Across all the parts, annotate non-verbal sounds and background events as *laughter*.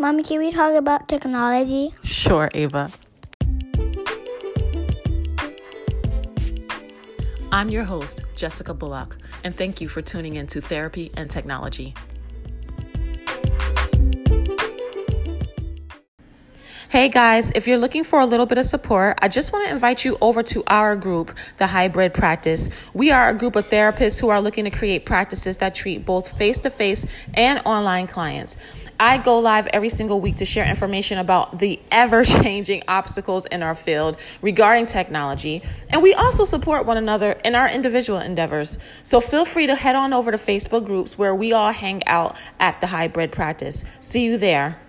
Mommy, can we talk about technology? Sure, Ava. I'm your host, Jessica Bullock, and thank you for tuning in to Therapy and Technology. Hey guys, if you're looking for a little bit of support, I just want to invite you over to our group, the Hybrid Practice. We are a group of therapists who are looking to create practices that treat both face to face and online clients. I go live every single week to share information about the ever changing *laughs* obstacles in our field regarding technology. And we also support one another in our individual endeavors. So feel free to head on over to Facebook groups where we all hang out at the Hybrid Practice. See you there.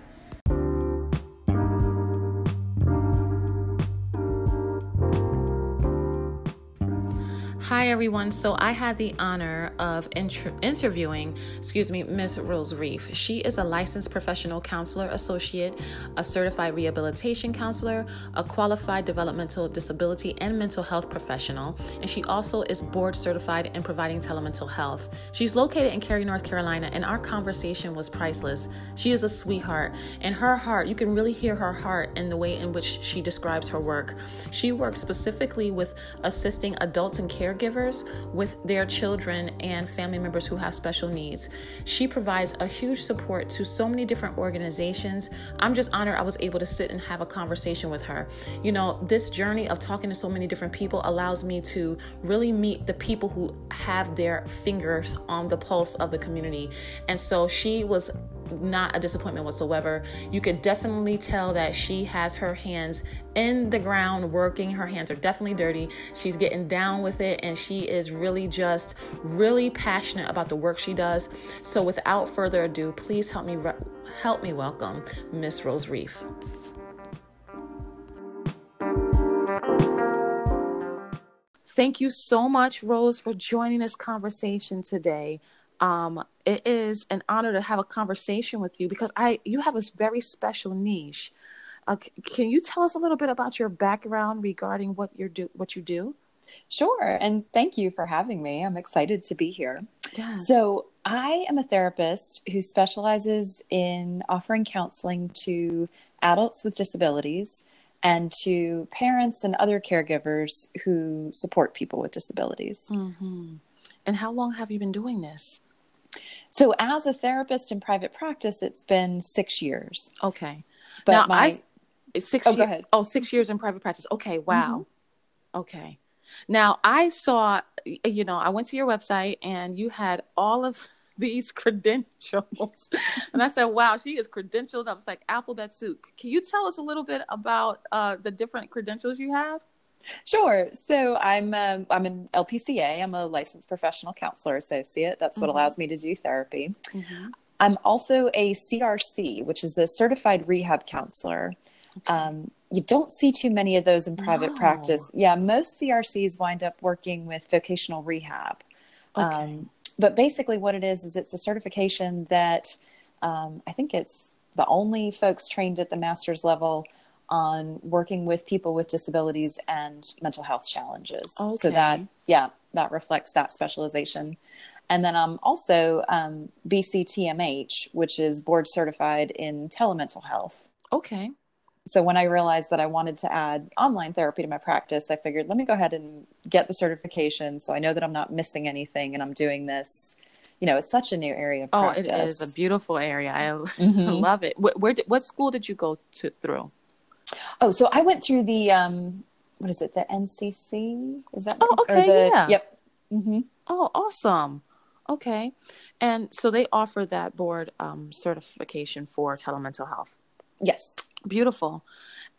Hi everyone. So I had the honor of inter- interviewing, excuse me, Miss Rose Reef. She is a licensed professional counselor associate, a certified rehabilitation counselor, a qualified developmental disability and mental health professional, and she also is board certified in providing telemental health. She's located in Cary, North Carolina, and our conversation was priceless. She is a sweetheart, and her heart, you can really hear her heart in the way in which she describes her work. She works specifically with assisting adults and caregivers caregivers with their children and family members who have special needs. She provides a huge support to so many different organizations. I'm just honored I was able to sit and have a conversation with her. You know, this journey of talking to so many different people allows me to really meet the people who have their fingers on the pulse of the community. And so she was not a disappointment whatsoever. You could definitely tell that she has her hands in the ground working. Her hands are definitely dirty. She's getting down with it and she is really just really passionate about the work she does. So without further ado, please help me re- help me welcome Miss Rose Reef. Thank you so much, Rose, for joining this conversation today. Um, it is an honor to have a conversation with you because I you have a very special niche. Uh, can you tell us a little bit about your background regarding what you do what you do? Sure, and thank you for having me. I'm excited to be here. Yes. So, I am a therapist who specializes in offering counseling to adults with disabilities and to parents and other caregivers who support people with disabilities. Mm-hmm. And how long have you been doing this? So, as a therapist in private practice, it's been six years. Okay. But now, my I, six. Oh, year, go ahead. Oh, six years in private practice. Okay. Wow. Mm-hmm. Okay. Now, I saw, you know, I went to your website and you had all of *laughs* these credentials. *laughs* and I said, wow, she is credentialed. I was like, alphabet soup. Can you tell us a little bit about uh, the different credentials you have? Sure. So I'm um, I'm an LPCA. I'm a licensed professional counselor associate. That's mm-hmm. what allows me to do therapy. Mm-hmm. I'm also a CRC, which is a certified rehab counselor. Okay. Um, you don't see too many of those in private no. practice. Yeah, most CRCs wind up working with vocational rehab. Okay. Um, but basically, what it is is it's a certification that um, I think it's the only folks trained at the master's level on working with people with disabilities and mental health challenges. Okay. So that, yeah, that reflects that specialization. And then I'm also um, BCTMH, which is board certified in telemental health. Okay. So when I realized that I wanted to add online therapy to my practice, I figured let me go ahead and get the certification so I know that I'm not missing anything and I'm doing this. You know, it's such a new area of practice. Oh, it is a beautiful area. I mm-hmm. *laughs* love it. Where, where did, what school did you go to through? Oh, so I went through the um, what is it? The NCC? Is that? Oh, okay, the, yeah. Yep. Mm-hmm. Oh, awesome. Okay, and so they offer that board um, certification for telemental health. Yes. Beautiful.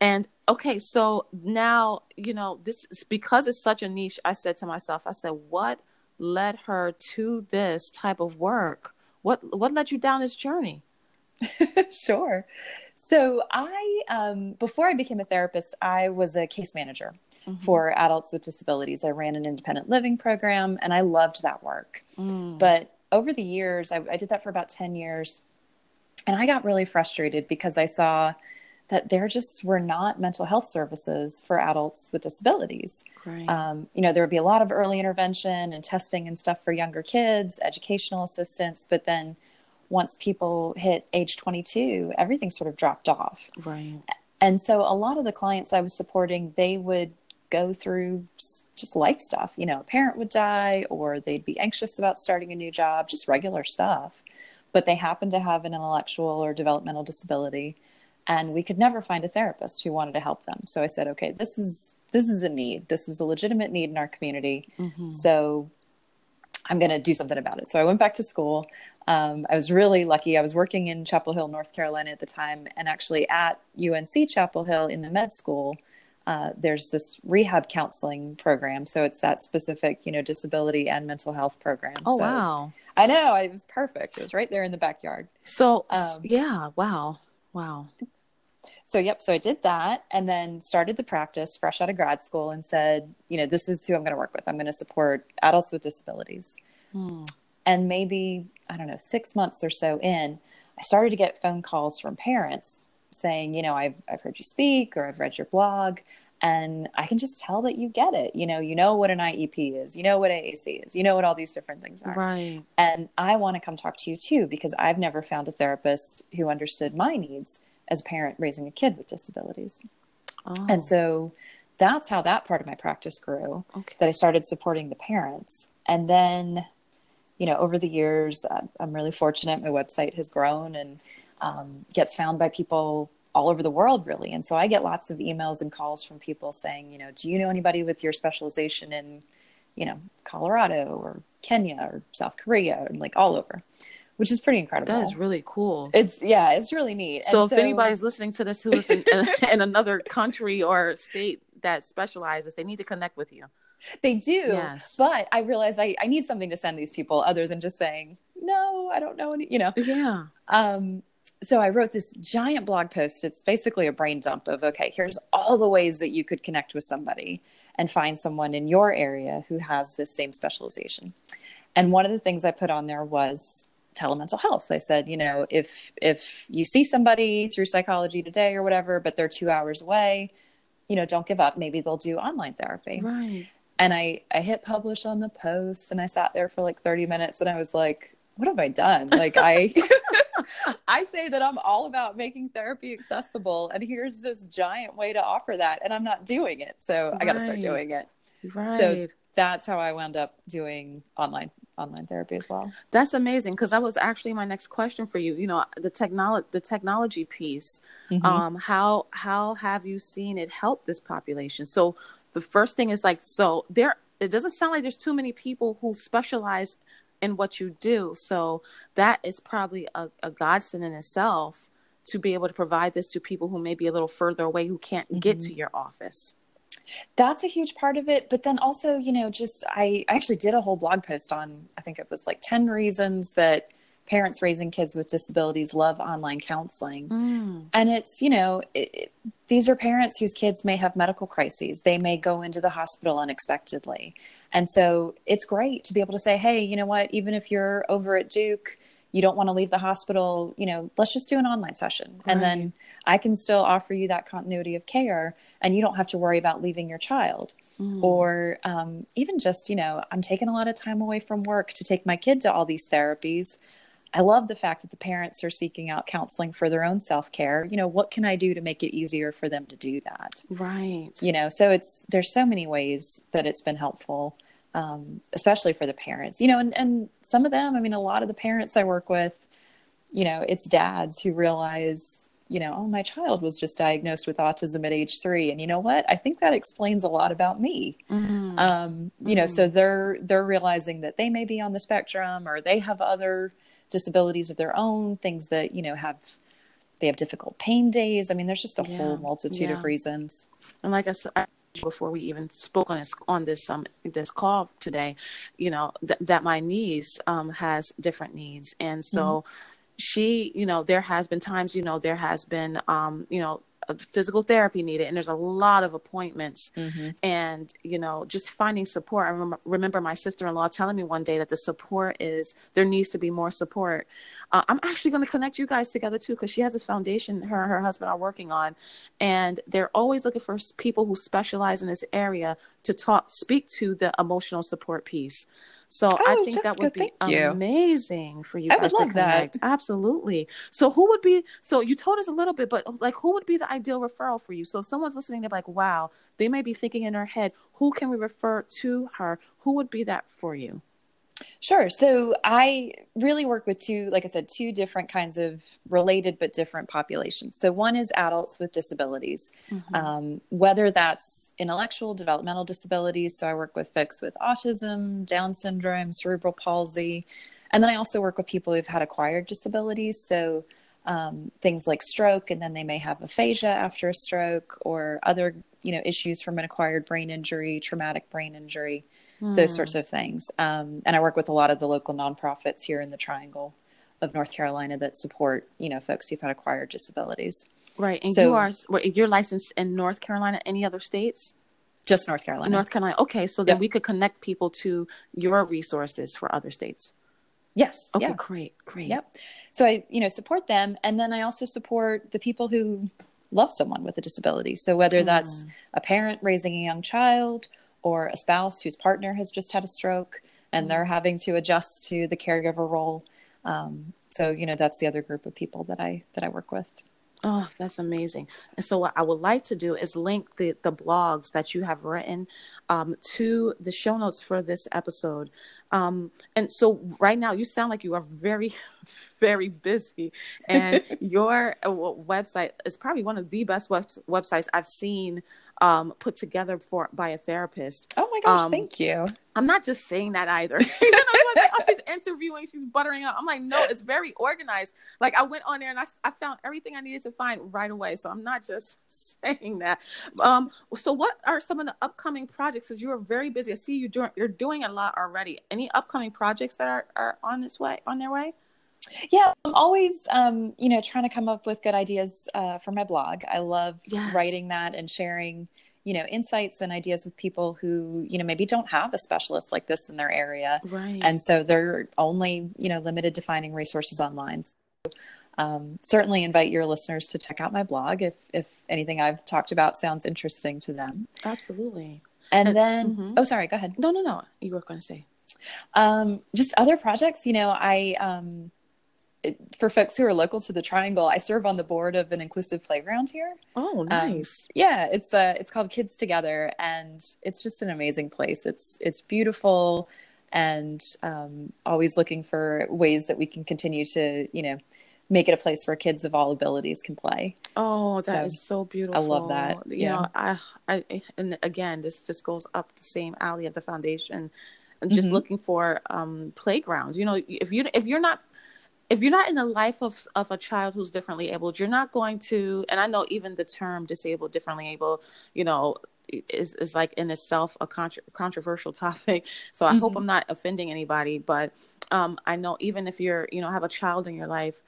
And okay, so now you know this is because it's such a niche. I said to myself, I said, what led her to this type of work? What what led you down this journey? *laughs* sure. So I, um, before I became a therapist, I was a case manager mm-hmm. for adults with disabilities. I ran an independent living program, and I loved that work. Mm. But over the years, I, I did that for about ten years, and I got really frustrated because I saw that there just were not mental health services for adults with disabilities. Right. Um, you know, there would be a lot of early intervention and testing and stuff for younger kids, educational assistance, but then once people hit age 22, everything sort of dropped off. Right. And so a lot of the clients I was supporting, they would go through just life stuff. You know, a parent would die or they'd be anxious about starting a new job, just regular stuff. But they happened to have an intellectual or developmental disability and we could never find a therapist who wanted to help them. So I said, okay, this is this is a need. This is a legitimate need in our community. Mm-hmm. So I'm going to do something about it. So I went back to school. Um, I was really lucky. I was working in Chapel Hill, North Carolina at the time, and actually at UNC Chapel Hill in the med school, uh, there's this rehab counseling program. So it's that specific, you know, disability and mental health program. Oh so wow! I know it was perfect. It was right there in the backyard. So um, yeah, wow, wow. So yep, so I did that, and then started the practice fresh out of grad school, and said, you know, this is who I'm going to work with. I'm going to support adults with disabilities. Hmm. And maybe I don't know, six months or so in, I started to get phone calls from parents saying, you know, I've, I've heard you speak or I've read your blog and I can just tell that you get it. You know, you know what an IEP is, you know what AAC is, you know what all these different things are. Right. And I want to come talk to you too because I've never found a therapist who understood my needs as a parent raising a kid with disabilities. Oh. And so that's how that part of my practice grew. Okay. That I started supporting the parents. And then, you know, over the years, I'm really fortunate. My website has grown and um, gets found by people all over the world really and so i get lots of emails and calls from people saying you know do you know anybody with your specialization in you know colorado or kenya or south korea and like all over which is pretty incredible. That is really cool. It's yeah it's really neat. So, so if anybody's listening to this who is in, *laughs* in another country or state that specializes they need to connect with you. They do. Yes. but i realized I, I need something to send these people other than just saying no i don't know any you know? Yeah. Um so I wrote this giant blog post. It's basically a brain dump of okay, here's all the ways that you could connect with somebody and find someone in your area who has this same specialization. And one of the things I put on there was telemental health. I said, you know, if if you see somebody through psychology today or whatever, but they're 2 hours away, you know, don't give up. Maybe they'll do online therapy. Right. And I I hit publish on the post and I sat there for like 30 minutes and I was like, what have I done? Like I *laughs* I say that I'm all about making therapy accessible, and here's this giant way to offer that, and I'm not doing it. So I got to start doing it. Right. So that's how I wound up doing online online therapy as well. That's amazing because that was actually my next question for you. You know, the technology the technology piece. Mm-hmm. Um, how how have you seen it help this population? So the first thing is like so there. It doesn't sound like there's too many people who specialize in what you do. So that is probably a, a godsend in itself to be able to provide this to people who may be a little further away who can't mm-hmm. get to your office that's a huge part of it but then also you know just I, I actually did a whole blog post on i think it was like 10 reasons that parents raising kids with disabilities love online counseling. Mm. And it's, you know, it, it, these are parents whose kids may have medical crises. They may go into the hospital unexpectedly. And so it's great to be able to say, hey, you know what, even if you're over at Duke, you don't want to leave the hospital, you know, let's just do an online session. Right. And then I can still offer you that continuity of care and you don't have to worry about leaving your child. Mm. Or um, even just, you know, I'm taking a lot of time away from work to take my kid to all these therapies. I love the fact that the parents are seeking out counseling for their own self care. You know, what can I do to make it easier for them to do that? Right. You know, so it's there's so many ways that it's been helpful, um, especially for the parents. You know, and and some of them, I mean, a lot of the parents I work with, you know, it's dads who realize, you know, oh, my child was just diagnosed with autism at age three, and you know what? I think that explains a lot about me. Mm-hmm. Um, you mm-hmm. know, so they're they're realizing that they may be on the spectrum or they have other disabilities of their own, things that, you know, have they have difficult pain days. I mean, there's just a yeah. whole multitude yeah. of reasons. And like I said before we even spoke on this on this um this call today, you know, th- that my niece um has different needs. And so mm-hmm. she, you know, there has been times, you know, there has been um, you know, physical therapy needed and there's a lot of appointments. Mm-hmm. and you know just finding support. I remember, remember my sister-in-law telling me one day that the support is there needs to be more support. Uh, i'm actually going to connect you guys together too because she has this foundation her and her husband are working on. And they're always looking for people who specialize in this area to talk speak to the emotional support piece so oh, I think Jessica, that would be amazing for you I guys to connect. That. Absolutely. So who would be so you told us a little bit, but like who would be the ideal referral for you? So if someone's listening, they're like, wow, they may be thinking in their head, who can we refer to her? Who would be that for you? Sure. So I really work with two, like I said, two different kinds of related but different populations. So one is adults with disabilities, mm-hmm. um, whether that's intellectual, developmental disabilities. So I work with folks with autism, Down syndrome, cerebral palsy. And then I also work with people who've had acquired disabilities. So um, things like stroke, and then they may have aphasia after a stroke or other, you know, issues from an acquired brain injury, traumatic brain injury mm. those sorts of things. Um, and I work with a lot of the local nonprofits here in the Triangle of North Carolina that support, you know, folks who've had acquired disabilities. Right. And so, you are you're licensed in North Carolina. Any other states? Just North Carolina. North Carolina. Okay, so then yep. we could connect people to your resources for other states. Yes. Okay. Yeah. Great. Great. Yep. So I, you know, support them, and then I also support the people who love someone with a disability. So whether mm. that's a parent raising a young child, or a spouse whose partner has just had a stroke and they're mm-hmm. having to adjust to the caregiver role. Um, so you know that's the other group of people that I that I work with. Oh, that's amazing. And so, what I would like to do is link the, the blogs that you have written um, to the show notes for this episode. Um, and so, right now, you sound like you are very, *laughs* very busy. And *laughs* your uh, website is probably one of the best web- websites I've seen um, put together for by a therapist. Oh my gosh, um, thank you. I'm not just saying that either. *laughs* *laughs* you know, like, oh, she's interviewing, she's buttering up. I'm like, no, it's very organized. Like I went on there and I, I found everything I needed to find right away. So I'm not just *laughs* saying that. Um, so what are some of the upcoming projects? Because you are very busy. I see you doing you're doing a lot already. Any upcoming projects that are, are on this way on their way? Yeah, I'm always, um, you know, trying to come up with good ideas uh, for my blog. I love yes. writing that and sharing, you know, insights and ideas with people who, you know, maybe don't have a specialist like this in their area, right? And so they're only, you know, limited to finding resources online. So, um, certainly invite your listeners to check out my blog if if anything I've talked about sounds interesting to them. Absolutely. And, and then, mm-hmm. oh, sorry, go ahead. No, no, no. You were going to say. Um, just other projects. You know, I um, for folks who are local to the Triangle, I serve on the board of an inclusive playground here. Oh, um, nice. Um, yeah, it's uh, it's called Kids Together, and it's just an amazing place. It's it's beautiful, and um, always looking for ways that we can continue to you know make it a place where kids of all abilities can play. Oh, that so, is so beautiful. I love that. You yeah. know, I, I, and again, this just goes up the same alley of the foundation. And just mm-hmm. looking for um, playgrounds. You know, if you if you're not if you're not in the life of of a child who's differently abled, you're not going to. And I know even the term disabled, differently able, you know, is is like in itself a contra- controversial *laughs* topic. So I mm-hmm. hope I'm not offending anybody, but um, I know even if you're, you know, have a child in your life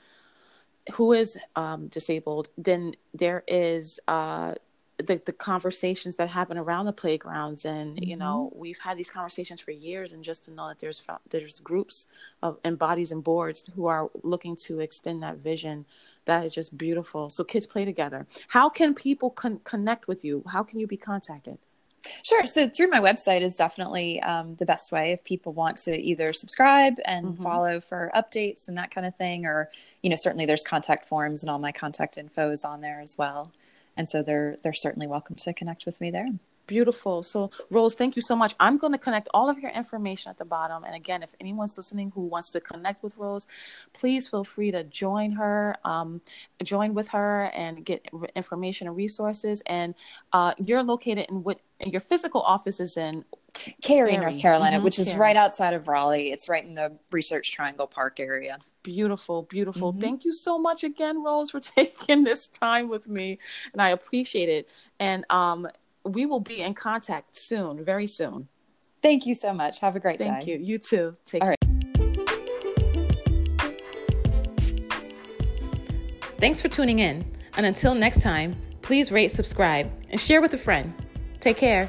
who is um, disabled, then there is uh, the, the conversations that happen around the playgrounds and mm-hmm. you know mm-hmm. we've had these conversations for years and just to know that there's there's groups of and bodies and boards who are looking to extend that vision that is just beautiful so kids play together how can people con- connect with you how can you be contacted Sure. So through my website is definitely um, the best way if people want to either subscribe and mm-hmm. follow for updates and that kind of thing, or you know certainly there's contact forms and all my contact info is on there as well and so they're they're certainly welcome to connect with me there beautiful so rose thank you so much i'm going to connect all of your information at the bottom and again if anyone's listening who wants to connect with rose please feel free to join her um, join with her and get information and resources and uh, you're located in what your physical office is in Cary, North Carolina, mm-hmm. which is Cary. right outside of Raleigh. It's right in the Research Triangle Park area. Beautiful, beautiful. Mm-hmm. Thank you so much again, Rose, for *laughs* taking this time with me, and I appreciate it. And um, we will be in contact soon, very soon. Thank you so much. Have a great Thank day. Thank you. You too. Take All care. Thanks for tuning in. And until next time, Please rate, subscribe, and share with a friend. Take care.